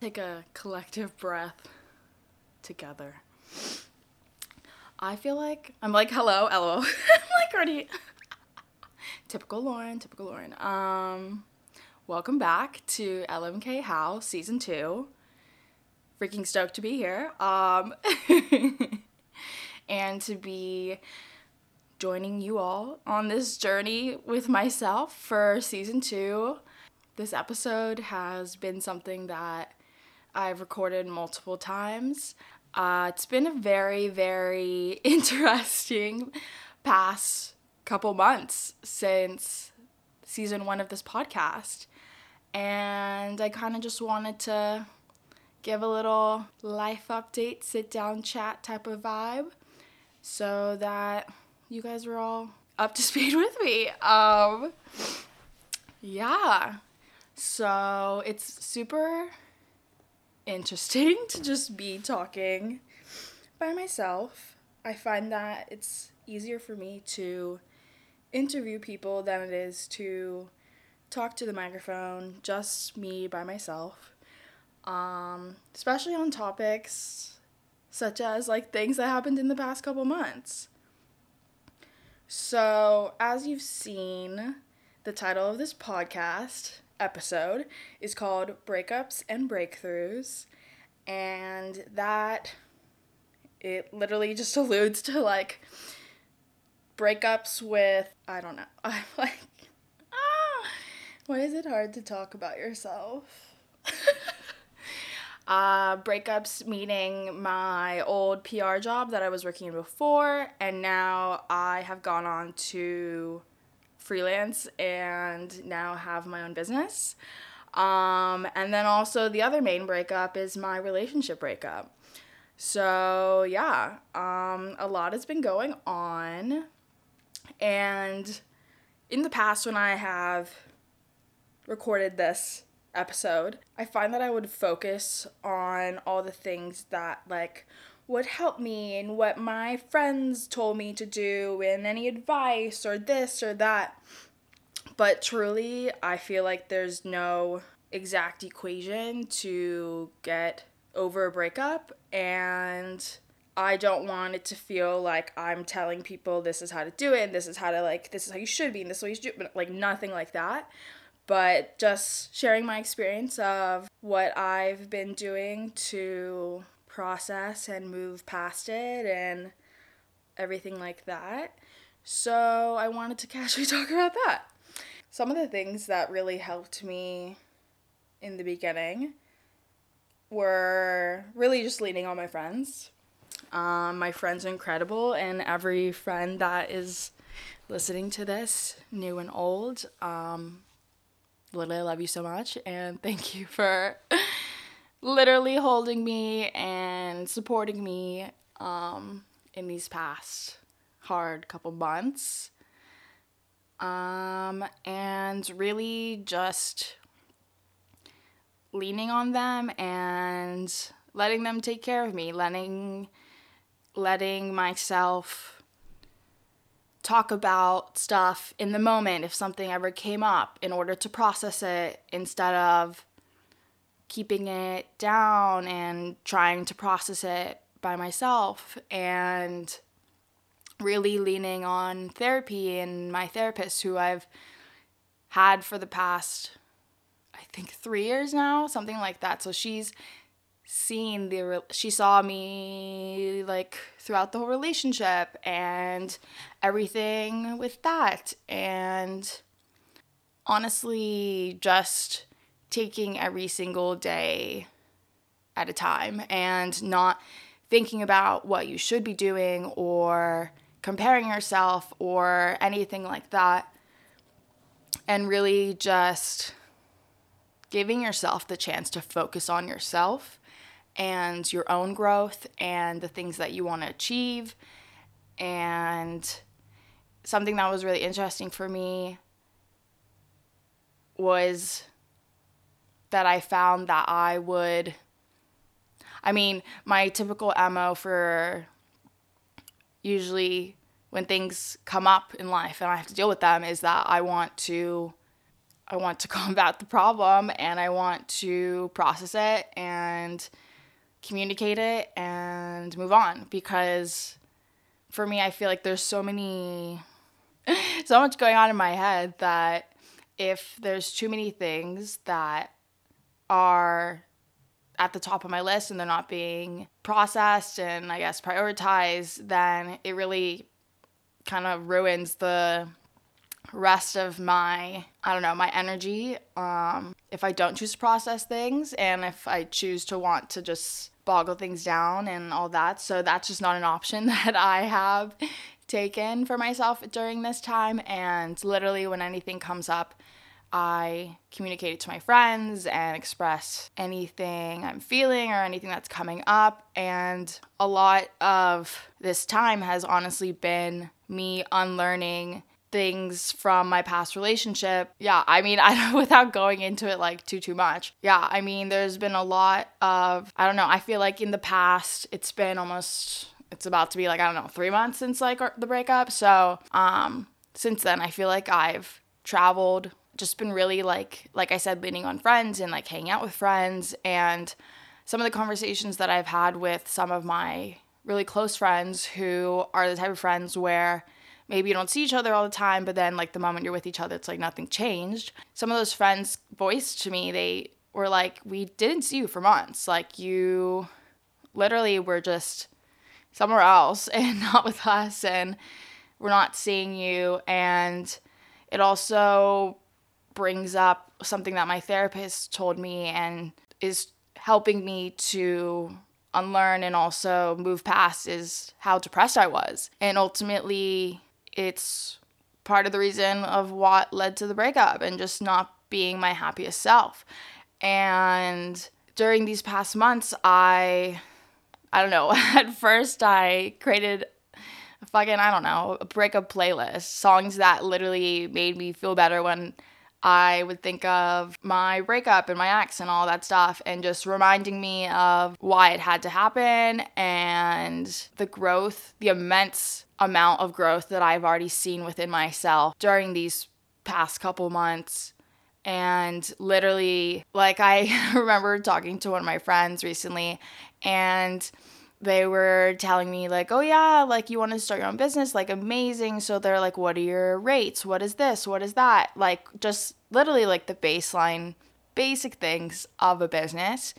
Take a collective breath together. I feel like I'm like hello, lol. I'm like already typical Lauren, typical Lauren. Um welcome back to LMK How season 2. Freaking stoked to be here. Um and to be joining you all on this journey with myself for season 2. This episode has been something that I've recorded multiple times. Uh, it's been a very, very interesting past couple months since season one of this podcast. And I kind of just wanted to give a little life update, sit down chat type of vibe so that you guys are all up to speed with me. Um, yeah. So it's super interesting to just be talking by myself. I find that it's easier for me to interview people than it is to talk to the microphone, just me by myself. Um, especially on topics such as like things that happened in the past couple months. So, as you've seen, the title of this podcast episode is called Breakups and Breakthroughs. And that it literally just alludes to like breakups with I don't know. I'm like ah, why is it hard to talk about yourself? uh, breakups meaning my old PR job that I was working in before, and now I have gone on to freelance and now have my own business. Um, and then also the other main breakup is my relationship breakup. So yeah, um, a lot has been going on. And in the past, when I have recorded this episode, I find that I would focus on all the things that like would help me and what my friends told me to do and any advice or this or that. But truly, I feel like there's no exact equation to get over a breakup and I don't want it to feel like I'm telling people this is how to do it and this is how to like this is how you should be and this is what you should do, but like nothing like that. But just sharing my experience of what I've been doing to process and move past it and everything like that. So I wanted to casually talk about that. Some of the things that really helped me in the beginning were really just leaning on my friends. Um, my friends are incredible, and every friend that is listening to this, new and old, um, literally, I love you so much, and thank you for literally holding me and supporting me um, in these past hard couple months. Um, and really just leaning on them and letting them take care of me, letting letting myself talk about stuff in the moment if something ever came up in order to process it instead of keeping it down and trying to process it by myself and really leaning on therapy and my therapist who I've had for the past I think 3 years now, something like that. So she's seen the she saw me like throughout the whole relationship and everything with that and honestly just taking every single day at a time and not thinking about what you should be doing or comparing yourself or anything like that. And really just giving yourself the chance to focus on yourself and your own growth and the things that you want to achieve. And something that was really interesting for me was that I found that I would. I mean, my typical MO for usually when things come up in life and I have to deal with them is that I want to I want to combat the problem and I want to process it and communicate it and move on because for me I feel like there's so many so much going on in my head that if there's too many things that are at the top of my list and they're not being processed and I guess prioritized, then it really kind of ruins the rest of my I don't know, my energy. Um, if I don't choose to process things and if I choose to want to just boggle things down and all that. So that's just not an option that I have taken for myself during this time. And literally, when anything comes up, I communicate it to my friends and express anything I'm feeling or anything that's coming up. And a lot of this time has honestly been me unlearning things from my past relationship. Yeah, I mean, I without going into it like too too much. Yeah, I mean, there's been a lot of I don't know, I feel like in the past it's been almost it's about to be like I don't know, 3 months since like the breakup. So, um since then I feel like I've traveled just been really like like I said leaning on friends and like hanging out with friends and some of the conversations that I've had with some of my really close friends who are the type of friends where maybe you don't see each other all the time, but then like the moment you're with each other, it's like nothing changed. Some of those friends voiced to me, they were like, We didn't see you for months. Like you literally were just somewhere else and not with us and we're not seeing you and it also brings up something that my therapist told me and is helping me to unlearn and also move past is how depressed I was. And ultimately, it's part of the reason of what led to the breakup and just not being my happiest self. And during these past months, I I don't know, at first I created a fucking I don't know, a breakup playlist, songs that literally made me feel better when I would think of my breakup and my ex and all that stuff, and just reminding me of why it had to happen and the growth, the immense amount of growth that I've already seen within myself during these past couple months. And literally, like, I remember talking to one of my friends recently, and they were telling me like oh yeah like you want to start your own business like amazing. So they're like what are your rates? What is this? What is that? Like just literally like the baseline basic things of a business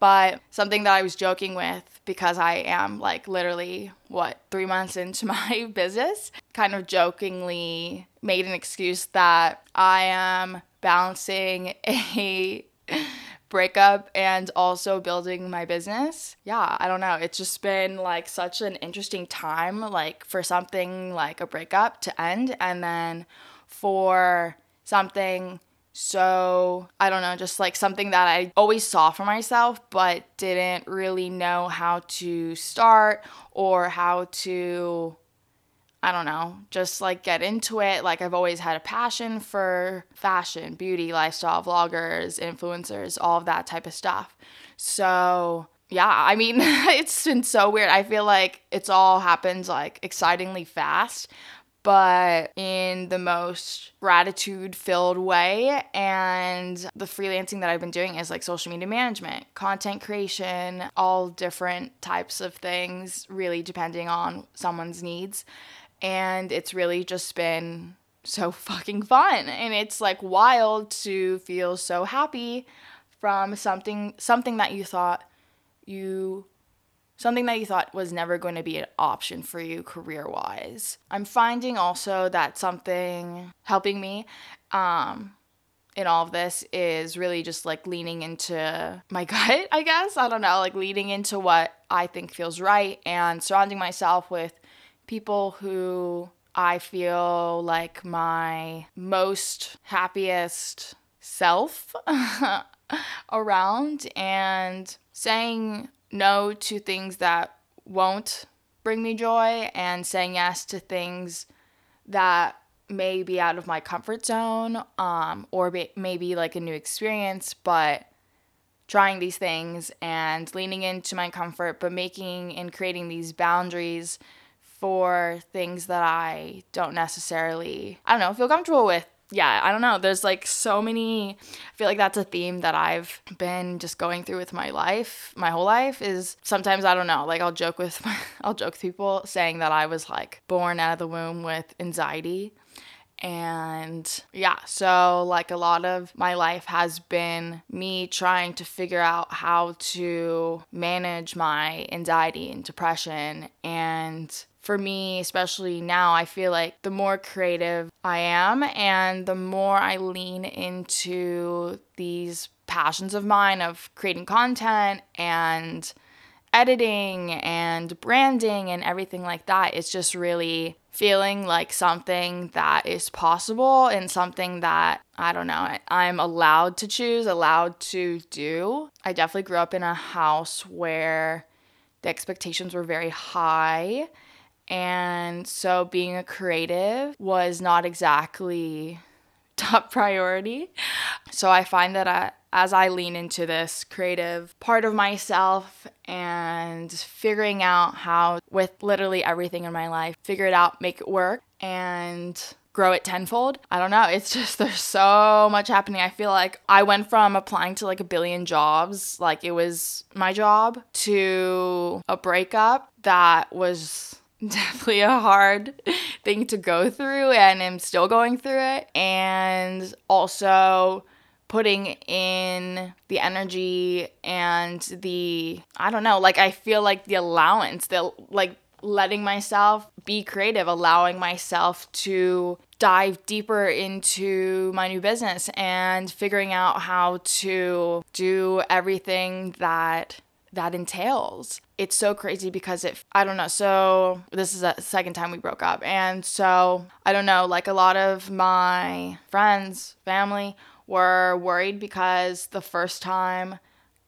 but something that i was joking with because i am like literally what three months into my business kind of jokingly made an excuse that i am balancing a breakup and also building my business. Yeah, I don't know. It's just been like such an interesting time, like for something like a breakup to end, and then for something so I don't know, just like something that I always saw for myself, but didn't really know how to start or how to I don't know, just like get into it. Like I've always had a passion for fashion, beauty, lifestyle, vloggers, influencers, all of that type of stuff. So, yeah, I mean, it's been so weird. I feel like it's all happened like excitingly fast, but in the most gratitude filled way. And the freelancing that I've been doing is like social media management, content creation, all different types of things, really depending on someone's needs and it's really just been so fucking fun and it's like wild to feel so happy from something something that you thought you something that you thought was never going to be an option for you career wise. I'm finding also that something helping me um, in all of this is really just like leaning into my gut, I guess. I don't know, like leaning into what I think feels right and surrounding myself with people who I feel like my most happiest self around and saying no to things that won't bring me joy and saying yes to things that may be out of my comfort zone um, or be, maybe like a new experience, but trying these things and leaning into my comfort, but making and creating these boundaries for things that I don't necessarily, I don't know, feel comfortable with yeah, I don't know. There's like so many I feel like that's a theme that I've been just going through with my life, my whole life is sometimes I don't know, like I'll joke with my, I'll joke with people saying that I was like born out of the womb with anxiety. And yeah, so like a lot of my life has been me trying to figure out how to manage my anxiety and depression and for me, especially now, I feel like the more creative I am and the more I lean into these passions of mine of creating content and editing and branding and everything like that, it's just really feeling like something that is possible and something that I don't know, I'm allowed to choose, allowed to do. I definitely grew up in a house where the expectations were very high and so being a creative was not exactly top priority. So I find that I, as I lean into this creative part of myself and figuring out how, with literally everything in my life, figure it out, make it work, and grow it tenfold. I don't know. It's just there's so much happening. I feel like I went from applying to like a billion jobs, like it was my job, to a breakup that was definitely a hard thing to go through and I'm still going through it. And also putting in the energy and the I don't know like I feel like the allowance the like letting myself be creative allowing myself to dive deeper into my new business and figuring out how to do everything that that entails. It's so crazy because if I don't know, so this is the second time we broke up. And so I don't know, like a lot of my friends, family were worried because the first time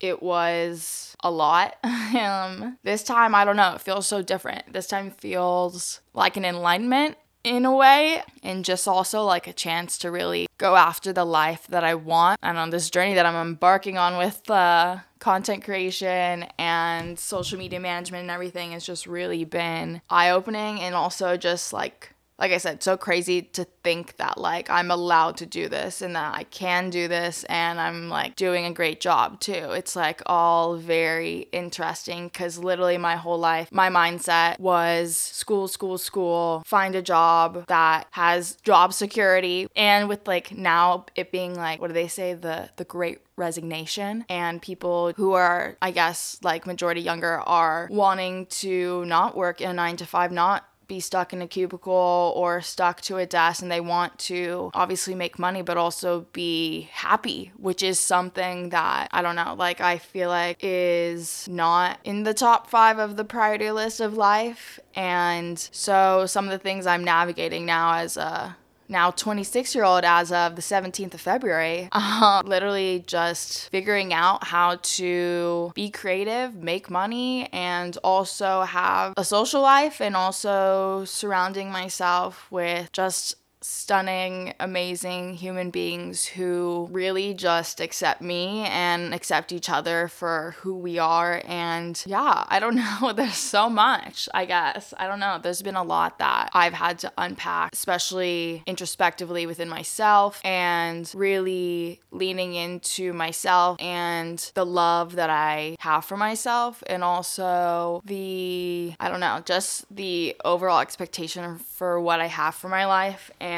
it was a lot. um, this time, I don't know, it feels so different. This time feels like an enlightenment in a way, and just also like a chance to really go after the life that I want. And on this journey that I'm embarking on with uh, content creation and social media management and everything has just really been eye opening and also just like like I said, so crazy to think that like I'm allowed to do this and that I can do this and I'm like doing a great job too. It's like all very interesting because literally my whole life, my mindset was school, school, school, find a job that has job security. And with like now it being like, what do they say? The the great resignation and people who are i guess like majority younger are wanting to not work in a 9 to 5 not be stuck in a cubicle or stuck to a desk and they want to obviously make money but also be happy, which is something that I don't know, like I feel like is not in the top 5 of the priority list of life. And so some of the things I'm navigating now as a now 26 year old as of the 17th of February, uh, literally just figuring out how to be creative, make money, and also have a social life, and also surrounding myself with just stunning, amazing human beings who really just accept me and accept each other for who we are. And yeah, I don't know. There's so much, I guess. I don't know. There's been a lot that I've had to unpack, especially introspectively within myself and really leaning into myself and the love that I have for myself and also the, I don't know, just the overall expectation for what I have for my life and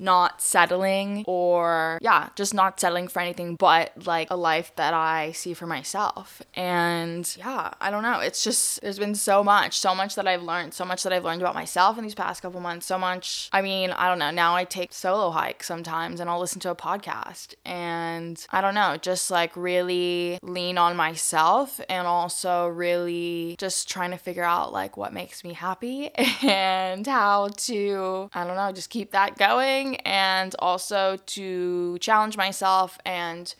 not settling or yeah, just not settling for anything but like a life that I see for myself. And yeah, I don't know. It's just there's been so much, so much that I've learned, so much that I've learned about myself in these past couple months, so much. I mean, I don't know. Now I take solo hikes sometimes and I'll listen to a podcast and I don't know, just like really lean on myself and also really just trying to figure out like what makes me happy and how to I don't know, just keep that going and also to challenge myself and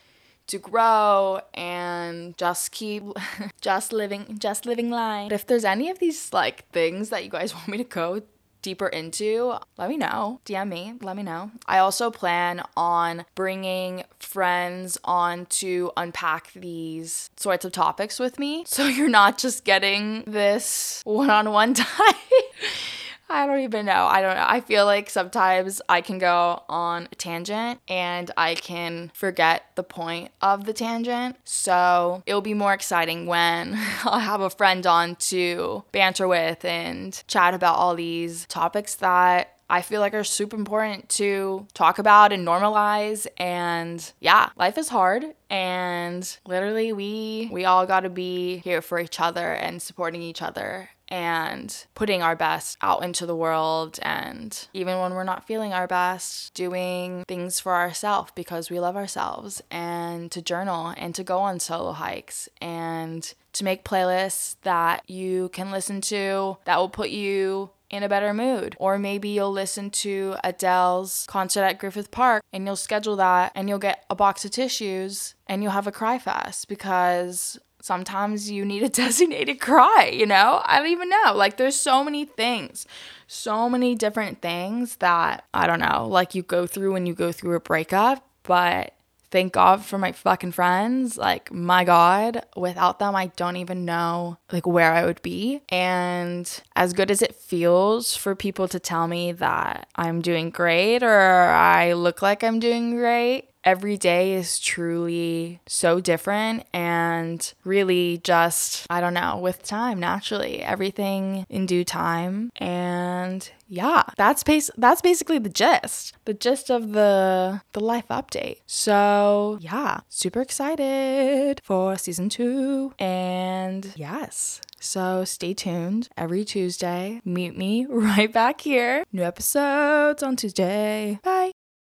to grow and just keep just living just living life. But if there's any of these like things that you guys want me to go deeper into, let me know. DM me, let me know. I also plan on bringing friends on to unpack these sorts of topics with me. So you're not just getting this one on one time. I don't even know. I don't know. I feel like sometimes I can go on a tangent and I can forget the point of the tangent. So it'll be more exciting when I'll have a friend on to banter with and chat about all these topics that I feel like are super important to talk about and normalize and yeah, life is hard and literally we we all got to be here for each other and supporting each other and putting our best out into the world and even when we're not feeling our best doing things for ourselves because we love ourselves and to journal and to go on solo hikes and to make playlists that you can listen to that will put you in a better mood. Or maybe you'll listen to Adele's concert at Griffith Park and you'll schedule that and you'll get a box of tissues and you'll have a cry fest because sometimes you need a designated cry, you know? I don't even know. Like, there's so many things, so many different things that I don't know, like you go through when you go through a breakup, but thank God for my fucking friends. Like, my God, without them, I don't even know like where I would be. And as good as it feels for people to tell me that I'm doing great or I look like I'm doing great, every day is truly so different and really just, I don't know, with time, naturally, everything in due time. And yeah, that's bas- that's basically the gist. The gist of the the life update. So, yeah, super excited for season 2 and yes. So stay tuned every Tuesday. Meet me right back here. New episodes on Tuesday. Bye.